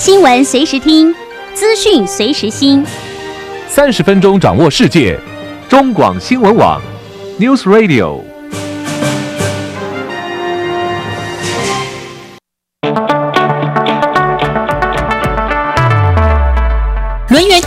新闻随时听，资讯随时新。三十分钟掌握世界，中广新闻网，News Radio。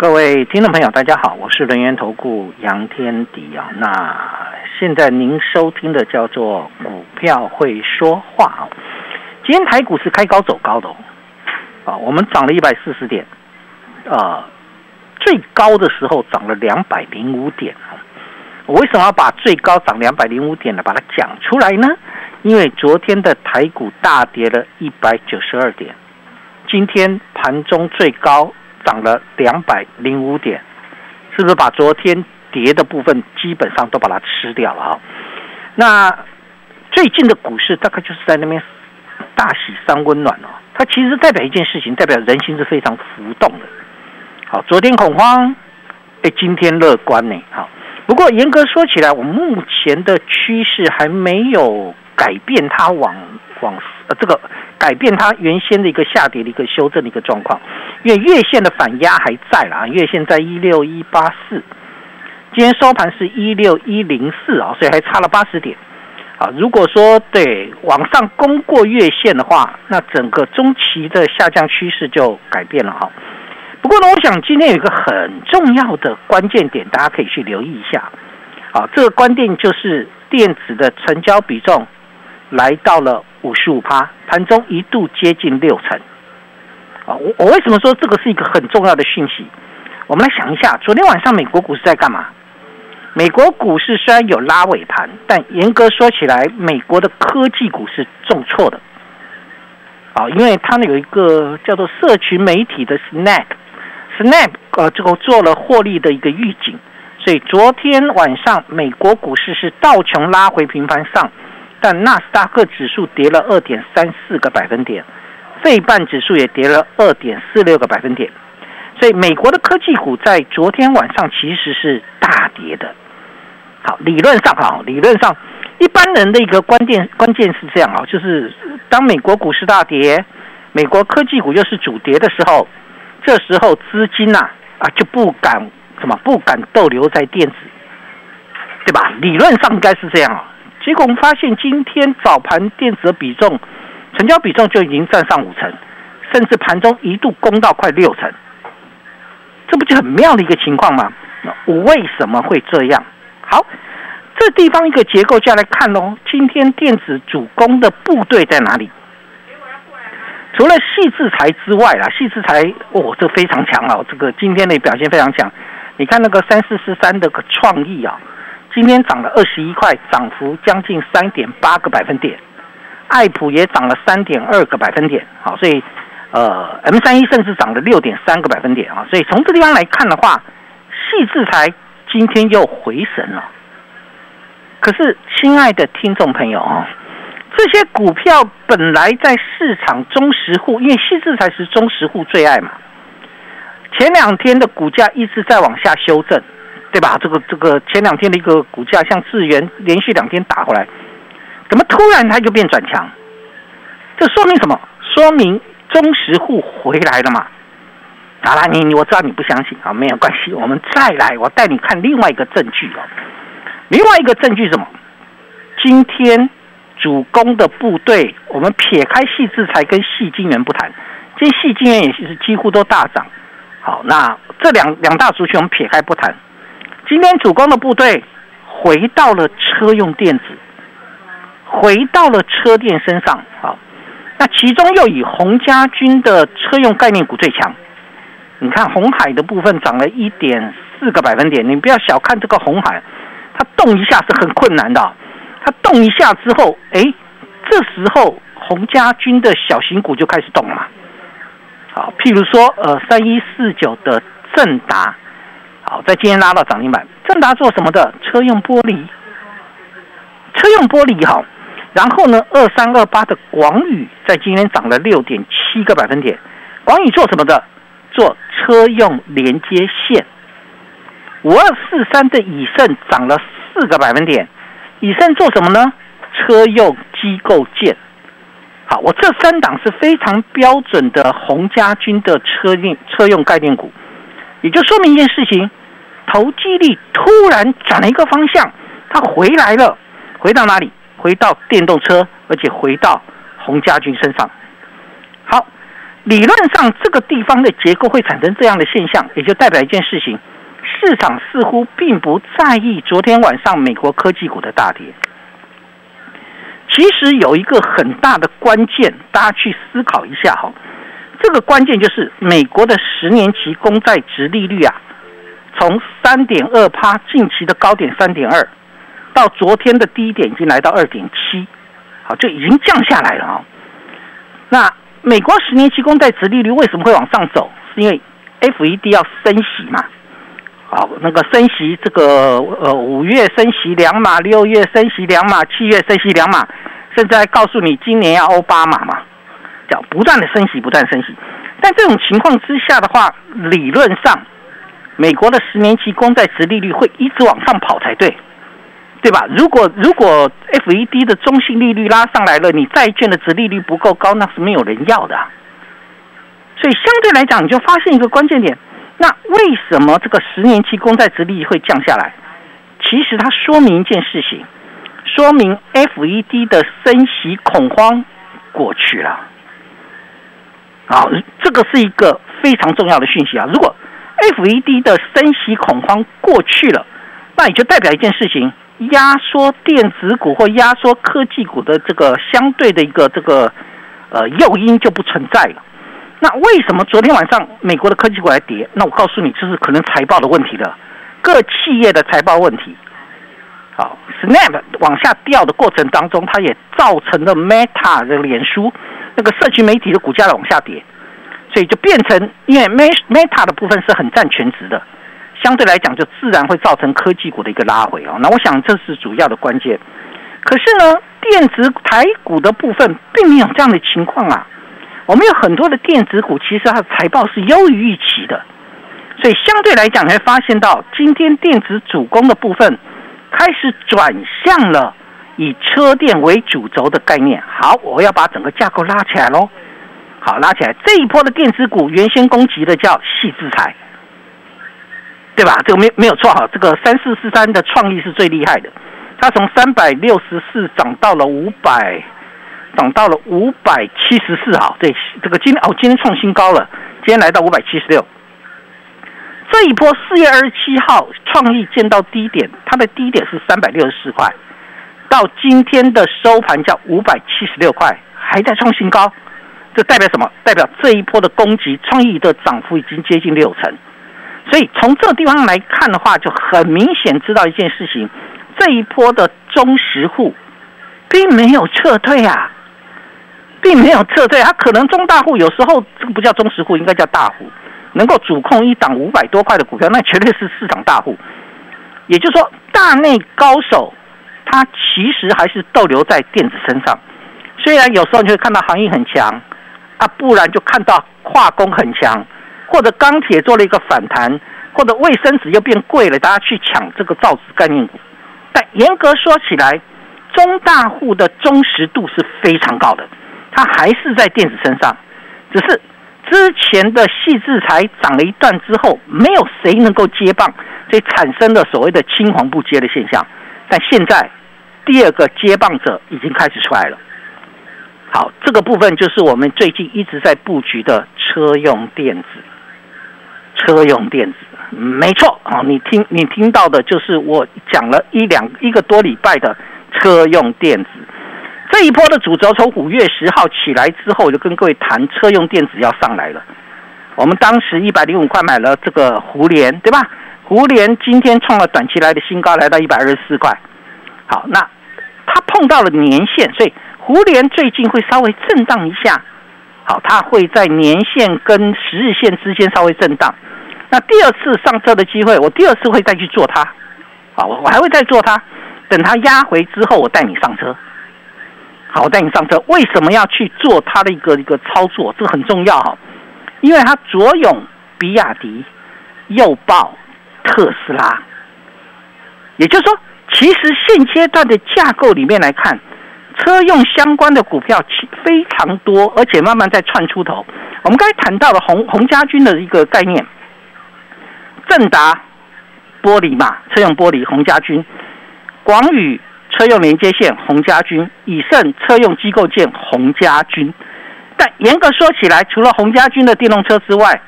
各位听众朋友，大家好，我是人源投顾杨天迪啊。那现在您收听的叫做《股票会说话》啊。今天台股是开高走高的哦，啊，我们涨了一百四十点，啊，最高的时候涨了两百零五点。我为什么要把最高涨两百零五点呢？把它讲出来呢？因为昨天的台股大跌了一百九十二点，今天盘中最高。涨了两百零五点，是不是把昨天跌的部分基本上都把它吃掉了啊？那最近的股市大概就是在那边大喜三温暖哦，它其实代表一件事情，代表人心是非常浮动的。好，昨天恐慌，哎，今天乐观呢。好，不过严格说起来，我目前的趋势还没有改变，它往往呃这个。改变它原先的一个下跌的一个修正的一个状况，因为月线的反压还在啦，月线在一六一八四，今天收盘是一六一零四啊，所以还差了八十点啊。如果说对往上攻过月线的话，那整个中期的下降趋势就改变了哈。不过呢，我想今天有一个很重要的关键点，大家可以去留意一下。好，这个关键就是电子的成交比重来到了。五十五趴，盘中一度接近六成。啊，我我为什么说这个是一个很重要的讯息？我们来想一下，昨天晚上美国股市在干嘛？美国股市虽然有拉尾盘，但严格说起来，美国的科技股是重挫的。啊，因为它有一个叫做社群媒体的 Snap，Snap 呃，这个做了获利的一个预警，所以昨天晚上美国股市是道琼拉回平盘上。但纳斯达克指数跌了二点三四个百分点，费半指数也跌了二点四六个百分点，所以美国的科技股在昨天晚上其实是大跌的。好，理论上哈，理论上一般人的一个关键关键是这样啊，就是当美国股市大跌，美国科技股又是主跌的时候，这时候资金呐啊就不敢什么不敢逗留在电子，对吧？理论上应该是这样啊。结果我们发现，今天早盘电子的比重、成交比重就已经占上五成，甚至盘中一度攻到快六成，这不就很妙的一个情况吗？我为什么会这样？好，这地方一个结构就要来看喽。今天电子主攻的部队在哪里？除了细制材之外啦，细制材哦，这非常强啊！这个今天的表现非常强。你看那个三四四三的创意啊。今天涨了二十一块，涨幅将近三点八个百分点。爱普也涨了三点二个百分点，好，所以呃，M 三一甚至涨了六点三个百分点啊。所以从这地方来看的话，细制材今天又回神了。可是，亲爱的听众朋友啊，这些股票本来在市场中实户，因为细制材是中实户最爱嘛。前两天的股价一直在往下修正。对吧？这个这个前两天的一个股价，像智源连续两天打回来，怎么突然它就变转强？这说明什么？说明中实户回来了嘛？好了，你你我知道你不相信啊，没有关系，我们再来，我带你看另外一个证据哦。另外一个证据什么？今天主攻的部队，我们撇开细制裁跟细金元不谈，这细金元也是几乎都大涨。好，那这两两大族群我们撇开不谈。今天主攻的部队回到了车用电子，回到了车电身上。好，那其中又以红家军的车用概念股最强。你看红海的部分涨了一点四个百分点。你不要小看这个红海，它动一下是很困难的。它动一下之后，哎，这时候红家军的小型股就开始动了。好，譬如说，呃，三一四九的正达。好，在今天拉到涨停板。正达做什么的？车用玻璃，车用玻璃好。然后呢，二三二八的广宇在今天涨了六点七个百分点。广宇做什么的？做车用连接线。五二四三的以盛涨了四个百分点。以盛做什么呢？车用机构件。好，我这三档是非常标准的洪家军的车用车用概念股，也就说明一件事情：投机力突然转了一个方向，它回来了，回到哪里？回到电动车，而且回到洪家军身上。好，理论上这个地方的结构会产生这样的现象，也就代表一件事情：市场似乎并不在意昨天晚上美国科技股的大跌。其实有一个很大的关键，大家去思考一下哈。这个关键就是美国的十年期公债值利率啊，从三点二趴近期的高点三点二，到昨天的低点已经来到二点七，好，就已经降下来了啊。那美国十年期公债值利率为什么会往上走？是因为 FED 要升息嘛？好，那个升息，这个呃，五月升息两码，六月升息两码，七月升息两码，甚至还告诉你今年要欧巴马嘛，叫不断的升息，不断升息。但这种情况之下的话，理论上，美国的十年期公债殖利率会一直往上跑才对，对吧？如果如果 FED 的中性利率拉上来了，你债券的殖利率不够高，那是没有人要的。所以相对来讲，你就发现一个关键点。那为什么这个十年期公债殖利率会降下来？其实它说明一件事情，说明 FED 的升息恐慌过去了。啊，这个是一个非常重要的讯息啊！如果 FED 的升息恐慌过去了，那也就代表一件事情：压缩电子股或压缩科技股的这个相对的一个这个呃诱因就不存在了。那为什么昨天晚上美国的科技股来跌？那我告诉你，就是可能财报的问题了，各企业的财报问题。好，Snap 往下掉的过程当中，它也造成了 Meta 的脸书那个社区媒体的股价的往下跌，所以就变成因为 Meta 的部分是很占全值的，相对来讲就自然会造成科技股的一个拉回啊。那我想这是主要的关键。可是呢，电子台股的部分并没有这样的情况啊。我们有很多的电子股，其实它的财报是优于预期的，所以相对来讲，你会发现到今天电子主攻的部分开始转向了以车电为主轴的概念。好，我要把整个架构拉起来喽。好，拉起来这一波的电子股原先攻击的叫细制材，对吧？这个没没有错哈。这个三四四三的创意是最厉害的，它从三百六十四涨到了五百。涨到了五百七十四号，对，这个今天哦，今天创新高了，今天来到五百七十六。这一波四月二十七号创意见到低点，它的低点是三百六十四块，到今天的收盘价五百七十六块，还在创新高，这代表什么？代表这一波的攻击，创意的涨幅已经接近六成。所以从这个地方来看的话，就很明显知道一件事情：这一波的中实户并没有撤退啊。并没有撤退，它可能中大户有时候这个不叫中实户，应该叫大户，能够主控一档五百多块的股票，那绝对是市场大户。也就是说，大内高手他其实还是逗留在电子身上。虽然有时候你会看到行业很强啊，不然就看到化工很强，或者钢铁做了一个反弹，或者卫生纸又变贵了，大家去抢这个造纸概念股。但严格说起来，中大户的忠实度是非常高的。它还是在电子身上，只是之前的细制材涨了一段之后，没有谁能够接棒，所以产生了所谓的青黄不接的现象。但现在第二个接棒者已经开始出来了。好，这个部分就是我们最近一直在布局的车用电子。车用电子，没错啊，你听你听到的就是我讲了一两一个多礼拜的车用电子。这一波的主轴从五月十号起来之后，我就跟各位谈车用电子要上来了。我们当时一百零五块买了这个胡联，对吧？胡联今天创了短期来的新高，来到一百二十四块。好，那它碰到了年线，所以胡联最近会稍微震荡一下。好，它会在年线跟十日线之间稍微震荡。那第二次上车的机会，我第二次会再去做它，好，我我还会再做它，等它压回之后，我带你上车。好，我带你上车。为什么要去做它的一个一个操作？这个很重要哈，因为它左拥比亚迪，右抱特斯拉。也就是说，其实现阶段的架构里面来看，车用相关的股票非常多，而且慢慢在窜出头。我们刚才谈到了红红家军的一个概念。正达玻璃嘛，车用玻璃，洪家军；广宇车用连接线，洪家军；以盛车用机构件，洪家军。但严格说起来，除了洪家军的电动车之外，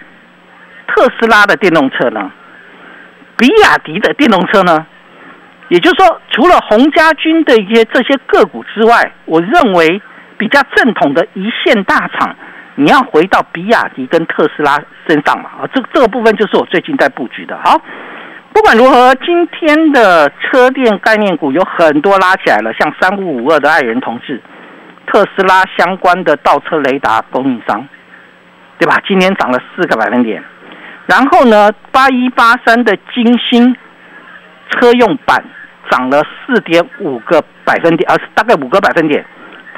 特斯拉的电动车呢？比亚迪的电动车呢？也就是说，除了洪家军的一些这些个股之外，我认为比较正统的一线大厂。你要回到比亚迪跟特斯拉身上嘛？啊，这这个部分就是我最近在布局的。好，不管如何，今天的车电概念股有很多拉起来了，像三五五二的爱人同志，特斯拉相关的倒车雷达供应商，对吧？今天涨了四个百分点。然后呢，八一八三的金星车用板涨了四点五个百分点，而是大概五个百分点，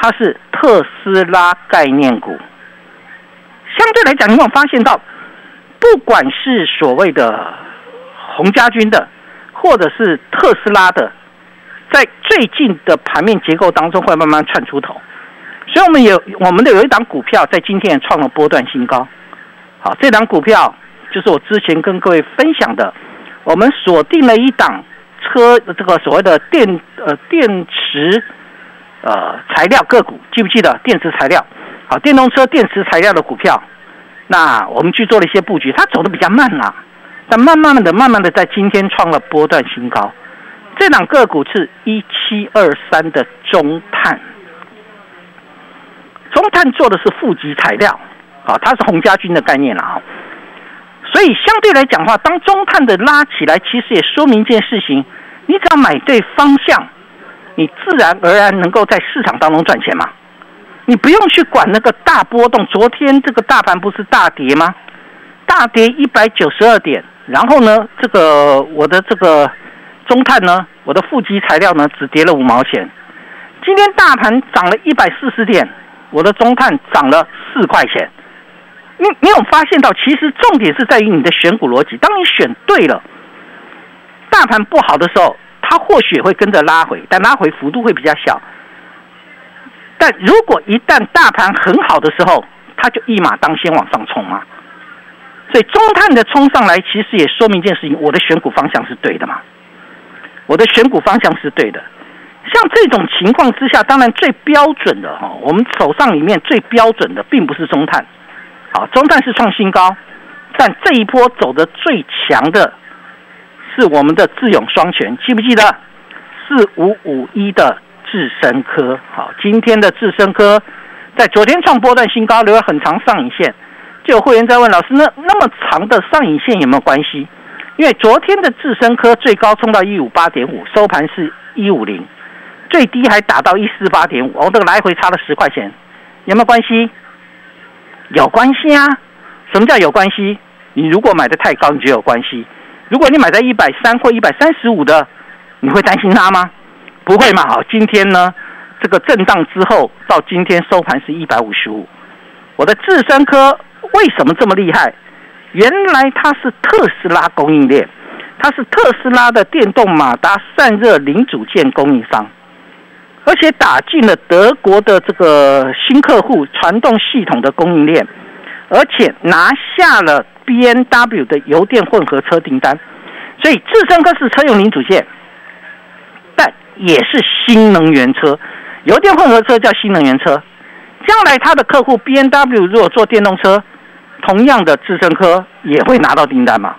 它是特斯拉概念股。相对来讲，你有发现到，不管是所谓的洪家军的，或者是特斯拉的，在最近的盘面结构当中会慢慢窜出头。所以，我们有我们的有一档股票在今天也创了波段新高。好，这档股票就是我之前跟各位分享的，我们锁定了一档车这个所谓的电呃电池呃材料个股，记不记得电池材料？好，电动车电池材料的股票，那我们去做了一些布局，它走的比较慢啦，但慢慢的、慢慢的在今天创了波段新高。这两个股是一七二三的中碳，中碳做的是负极材料，啊，它是洪家军的概念了啊。所以相对来讲的话，当中碳的拉起来，其实也说明一件事情：你只要买对方向，你自然而然能够在市场当中赚钱嘛。你不用去管那个大波动。昨天这个大盘不是大跌吗？大跌一百九十二点，然后呢，这个我的这个中碳呢，我的负极材料呢，只跌了五毛钱。今天大盘涨了一百四十点，我的中碳涨了四块钱。你你有发现到，其实重点是在于你的选股逻辑。当你选对了，大盘不好的时候，它或许会跟着拉回，但拉回幅度会比较小。但如果一旦大盘很好的时候，它就一马当先往上冲嘛。所以中碳的冲上来，其实也说明一件事情：我的选股方向是对的嘛。我的选股方向是对的。像这种情况之下，当然最标准的哈，我们手上里面最标准的并不是中碳，好，中碳是创新高，但这一波走的最强的是我们的智勇双全，记不记得四五五一的？智深科好，今天的智深科在昨天创波段新高，留了很长上影线。就有会员在问老师，那那么长的上影线有没有关系？因为昨天的智深科最高冲到一五八点五，收盘是一五零，最低还打到一四八点五，哦，这个来回差了十块钱，有没有关系？有关系啊！什么叫有关系？你如果买的太高，你就有关系；如果你买在一百三或一百三十五的，你会担心它吗？不会嘛？好，今天呢，这个震荡之后到今天收盘是一百五十五。我的智深科为什么这么厉害？原来它是特斯拉供应链，它是特斯拉的电动马达散热零组件供应商，而且打进了德国的这个新客户传动系统的供应链，而且拿下了 B N W 的油电混合车订单，所以智胜科是车用零组件。也是新能源车，油电混合车叫新能源车。将来他的客户 B N W 如果做电动车，同样的智胜科也会拿到订单嘛。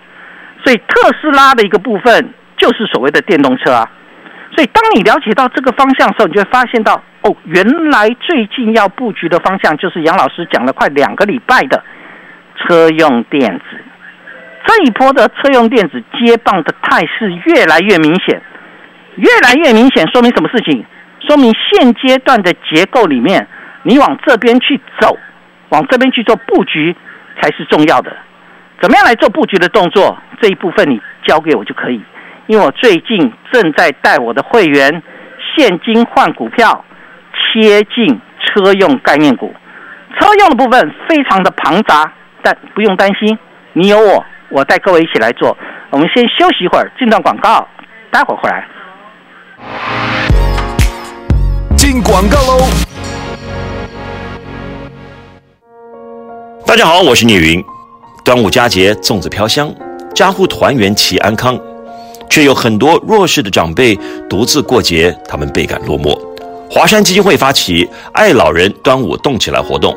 所以特斯拉的一个部分就是所谓的电动车啊。所以当你了解到这个方向的时候，你就会发现到哦，原来最近要布局的方向就是杨老师讲了快两个礼拜的车用电子。这一波的车用电子接棒的态势越来越明显。越来越明显，说明什么事情？说明现阶段的结构里面，你往这边去走，往这边去做布局才是重要的。怎么样来做布局的动作？这一部分你交给我就可以，因为我最近正在带我的会员现金换股票，切进车用概念股。车用的部分非常的庞杂，但不用担心，你有我，我带各位一起来做。我们先休息一会儿，进段广告，待会儿回来。进广告喽！大家好，我是聂云。端午佳节，粽子飘香，家户团圆齐安康，却有很多弱势的长辈独自过节，他们倍感落寞。华山基金会发起“爱老人端午动起来”活动，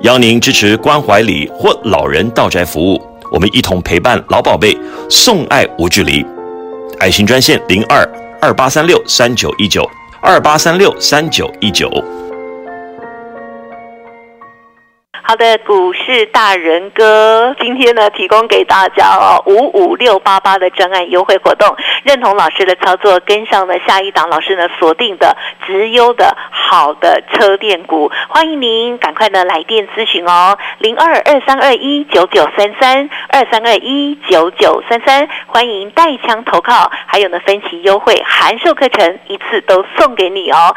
邀您支持关怀礼或老人到宅服务，我们一同陪伴老宝贝，送爱无距离。爱心专线零二二八三六三九一九二八三六三九一九。好的，股市大人哥今天呢，提供给大家哦五五六八八的专案优惠活动，认同老师的操作，跟上了下一档老师呢锁定的直优的好的车电股，欢迎您赶快呢来电咨询哦，零二二三二一九九三三二三二一九九三三，欢迎带枪投靠，还有呢分期优惠函授课程一次都送给你哦。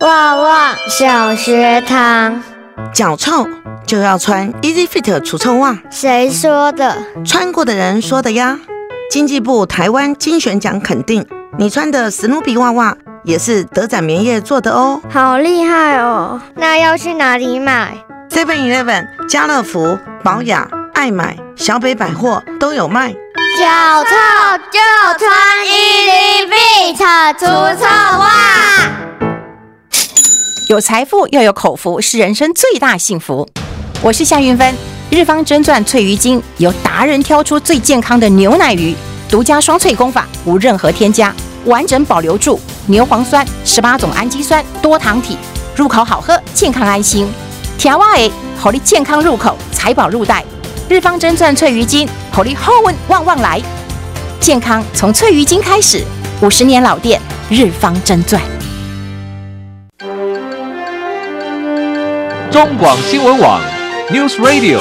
旺旺小学堂，脚臭就要穿 Easy Fit 除臭袜。谁说的？穿过的人说的呀。经济部台湾精选奖肯定，你穿的史努比袜袜也是德展棉业做的哦。好厉害哦！那要去哪里买？Seven Eleven、家乐福、宝雅、爱买、小北百货都有卖。脚臭就穿 Easy Fit 除臭袜。有财富又有口福，是人生最大幸福。我是夏云芬，日方真钻翠鱼精由达人挑出最健康的牛奶鱼，独家双萃工法，无任何添加，完整保留住牛磺酸、十八种氨基酸、多糖体，入口好喝，健康安心。调味诶，好利健康入口，财宝入袋。日方真钻翠鱼精，好利后温旺旺来，健康从翠鱼精开始，五十年老店，日方真钻。中广新闻网，News Radio。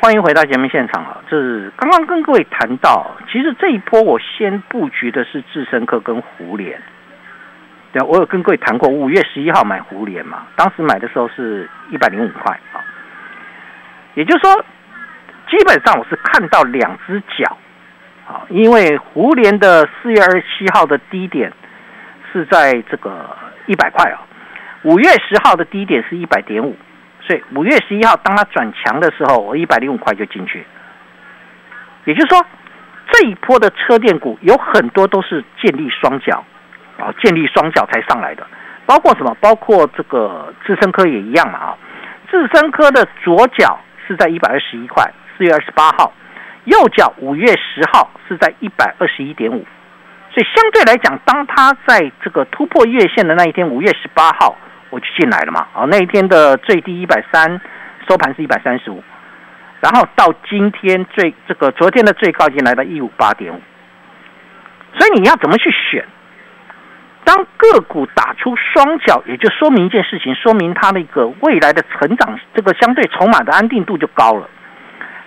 欢迎回到节目现场啊！这是刚刚跟各位谈到，其实这一波我先布局的是智深科跟胡联。对，我有跟各位谈过，五月十一号买胡联嘛，当时买的时候是一百零五块啊。也就是说，基本上我是看到两只脚啊，因为胡联的四月二十七号的低点。是在这个一百块啊，五月十号的低点是一百点五，所以五月十一号当它转强的时候，我一百零五块就进去。也就是说，这一波的车电股有很多都是建立双脚啊，建立双脚才上来的，包括什么？包括这个智深科也一样嘛啊，智深科的左脚是在一百二十一块，四月二十八号，右脚五月十号是在一百二十一点五。所以相对来讲，当它在这个突破月线的那一天，五月十八号，我就进来了嘛。啊，那一天的最低一百三，收盘是一百三十五，然后到今天最这个昨天的最高已经来到一五八点五。所以你要怎么去选？当个股打出双脚，也就说明一件事情，说明它那个未来的成长，这个相对筹码的安定度就高了。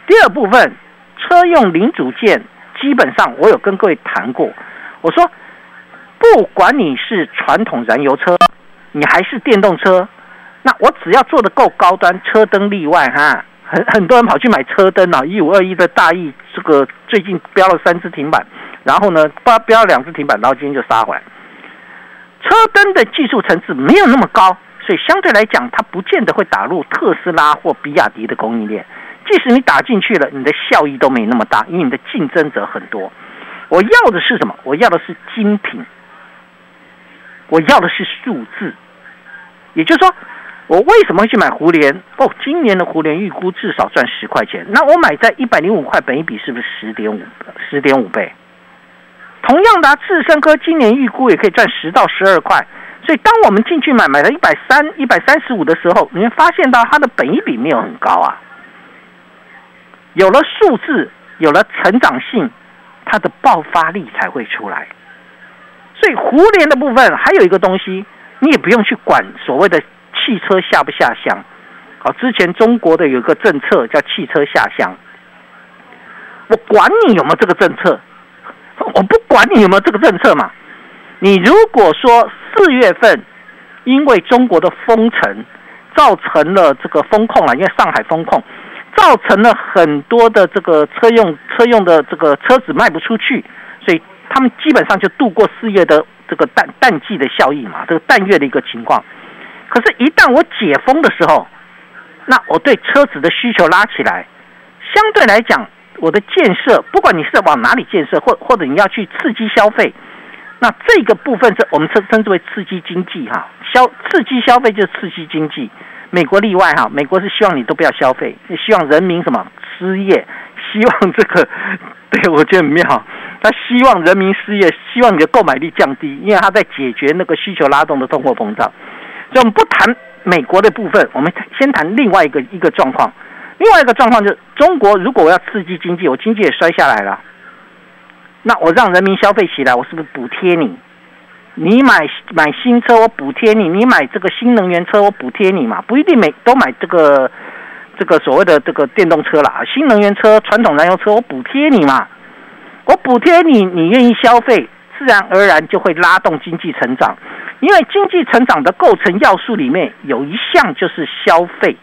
第二部分，车用零组件，基本上我有跟各位谈过。我说，不管你是传统燃油车，你还是电动车，那我只要做的够高端，车灯例外哈。很很多人跑去买车灯啊，一五二一的大意，这个最近标了三只停板，然后呢，标标了两只停板，然后今天就杀回来。车灯的技术层次没有那么高，所以相对来讲，它不见得会打入特斯拉或比亚迪的供应链。即使你打进去了，你的效益都没那么大，因为你的竞争者很多。我要的是什么？我要的是精品，我要的是数字。也就是说，我为什么会去买胡联？哦，今年的胡联预估至少赚十块钱，那我买在一百零五块，本一比是不是十点五十点五倍？同样的，智深科今年预估也可以赚十到十二块，所以当我们进去买，买了一百三、一百三十五的时候，你会发现到它的本一比没有很高啊。有了数字，有了成长性，它的爆发力才会出来。所以胡联的部分还有一个东西，你也不用去管所谓的汽车下不下乡。好，之前中国的有一个政策叫汽车下乡，我管你有没有这个政策。我不管你有没有这个政策嘛，你如果说四月份因为中国的封城造成了这个风控啊，因为上海风控造成了很多的这个车用车用的这个车子卖不出去，所以他们基本上就度过四月的这个淡淡季的效益嘛，这个淡月的一个情况。可是，一旦我解封的时候，那我对车子的需求拉起来，相对来讲。我的建设，不管你是往哪里建设，或或者你要去刺激消费，那这个部分是我们称称之为刺激经济哈，消刺激消费就是刺激经济，美国例外哈，美国是希望你都不要消费，希望人民什么失业，希望这个，对我觉得很妙，他希望人民失业，希望你的购买力降低，因为他在解决那个需求拉动的通货膨胀，所以我们不谈美国的部分，我们先谈另外一个一个状况。另外一个状况就是，中国如果我要刺激经济，我经济也摔下来了，那我让人民消费起来，我是不是补贴你？你买买新车，我补贴你；你买这个新能源车，我补贴你嘛？不一定每都买这个这个所谓的这个电动车啦，新能源车、传统燃油车，我补贴你嘛？我补贴你，你愿意消费，自然而然就会拉动经济成长。因为经济成长的构成要素里面有一项就是消费。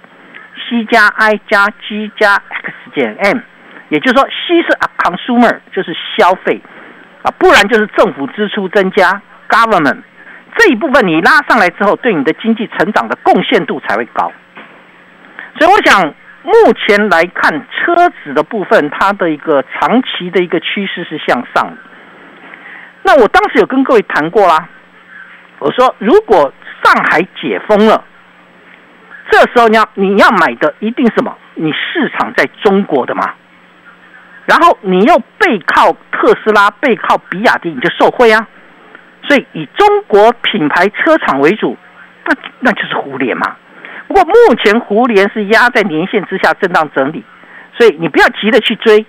C 加 I 加 G 加 X 减 M，也就是说，C 是 consumer，就是消费啊，不然就是政府支出增加 government 这一部分你拉上来之后，对你的经济成长的贡献度才会高。所以我想，目前来看，车子的部分它的一个长期的一个趋势是向上的。那我当时有跟各位谈过啦，我说如果上海解封了。这时候你要你要买的一定什么？你市场在中国的嘛，然后你又背靠特斯拉，背靠比亚迪，你就受惠啊。所以以中国品牌车厂为主，那那就是互联嘛。不过目前胡联是压在年线之下震荡整理，所以你不要急着去追，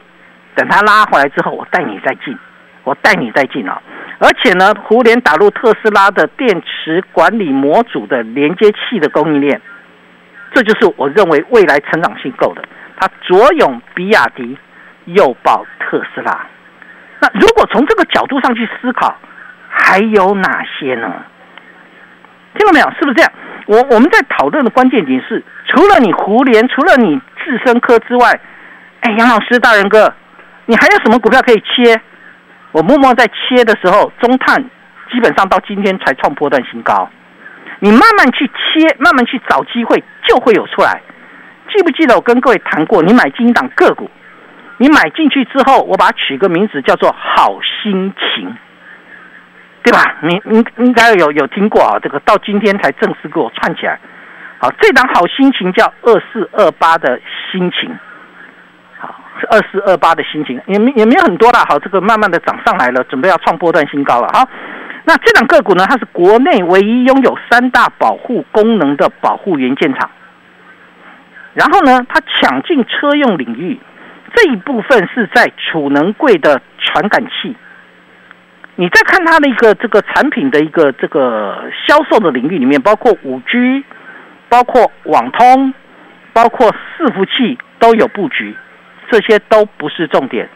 等它拉回来之后，我带你再进，我带你再进啊。而且呢，胡联打入特斯拉的电池管理模组的连接器的供应链。这就是我认为未来成长性够的，它左拥比亚迪，右抱特斯拉。那如果从这个角度上去思考，还有哪些呢？听到没有？是不是这样？我我们在讨论的关键点是，除了你胡联，除了你智深科之外，哎，杨老师大人哥，你还有什么股票可以切？我默默在切的时候，中碳基本上到今天才创波段新高。你慢慢去切，慢慢去找机会，就会有出来。记不记得我跟各位谈过？你买进一档个股，你买进去之后，我把它取个名字叫做“好心情”，对吧？你你应该有有听过啊？这个到今天才正式给我串起来。好，这档好心情叫二四二八的心情，好是二四二八的心情，也没也没有很多啦。好，这个慢慢的涨上来了，准备要创波段新高了。好。那这档个股呢？它是国内唯一拥有三大保护功能的保护元件厂。然后呢，它抢进车用领域，这一部分是在储能柜的传感器。你再看它的一个这个产品的一个这个销售的领域里面，包括五 G，包括网通，包括伺服器都有布局，这些都不是重点，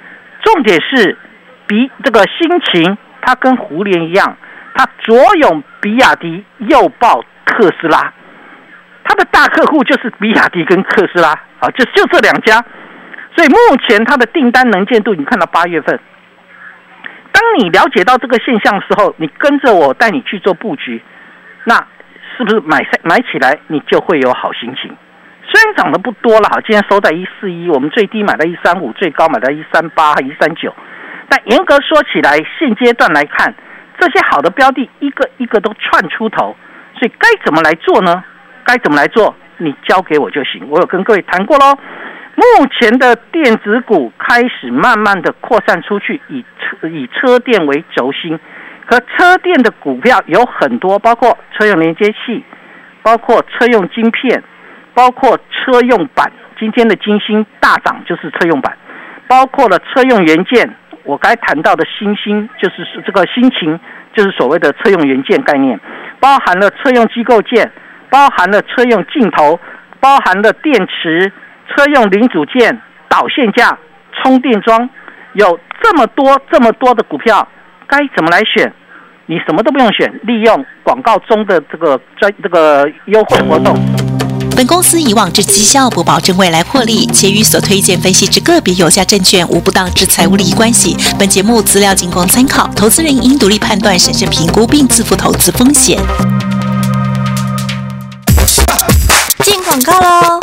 重点是比这个心情。它跟胡联一样，它左拥比亚迪，右抱特斯拉，它的大客户就是比亚迪跟特斯拉啊，就就这两家。所以目前它的订单能见度，你看到八月份，当你了解到这个现象的时候，你跟着我带你去做布局，那是不是买买起来你就会有好心情？虽然涨得不多了哈，今天收在一四一，我们最低买到一三五，最高买到一三八一三九。但严格说起来，现阶段来看，这些好的标的一个一个都窜出头，所以该怎么来做呢？该怎么来做？你交给我就行。我有跟各位谈过喽。目前的电子股开始慢慢的扩散出去，以车以车电为轴心。可车电的股票有很多，包括车用连接器，包括车用晶片，包括车用板。今天的金星大涨就是车用板，包括了车用元件。我该谈到的新星就是这个心情，就是所谓的车用元件概念，包含了车用机构件，包含了车用镜头，包含了电池、车用零组件、导线架、充电桩，有这么多这么多的股票，该怎么来选？你什么都不用选，利用广告中的这个专这个优惠活动。本公司以往之绩效不保证未来获利，且与所推荐分析之个别有价证券无不当之财务利益关系。本节目资料仅供参考，投资人应独立判断、审慎评估并自负投资风险。进广告喽！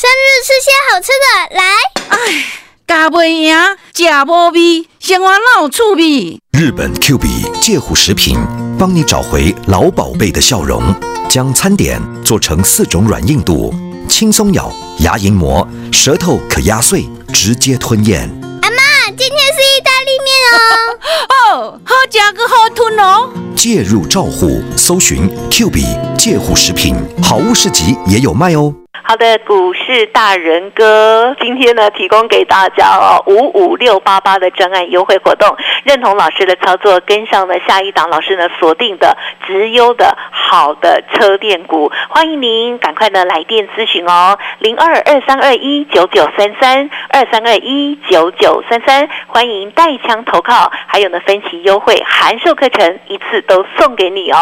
生日吃些好吃的，来。哎，咖袂赢，食无味，生活哪有趣味？日本 Q B 介护食品，帮你找回老宝贝的笑容。将餐点做成四种软硬度，轻松咬，牙龈磨，舌头可压碎，直接吞咽。阿妈，今天是意大利面哦。哦，好食个好吞哦。介入照护，搜寻 Q B 介护食品，好物市集也有卖哦。好的，股市大人哥今天呢，提供给大家哦五五六八八的专案优惠活动，认同老师的操作，跟上了下一档老师呢锁定的直优的好的车电股，欢迎您赶快呢来电咨询哦，零二二三二一九九三三二三二一九九三三，欢迎带枪投靠，还有呢分期优惠函授课程一次都送给你哦。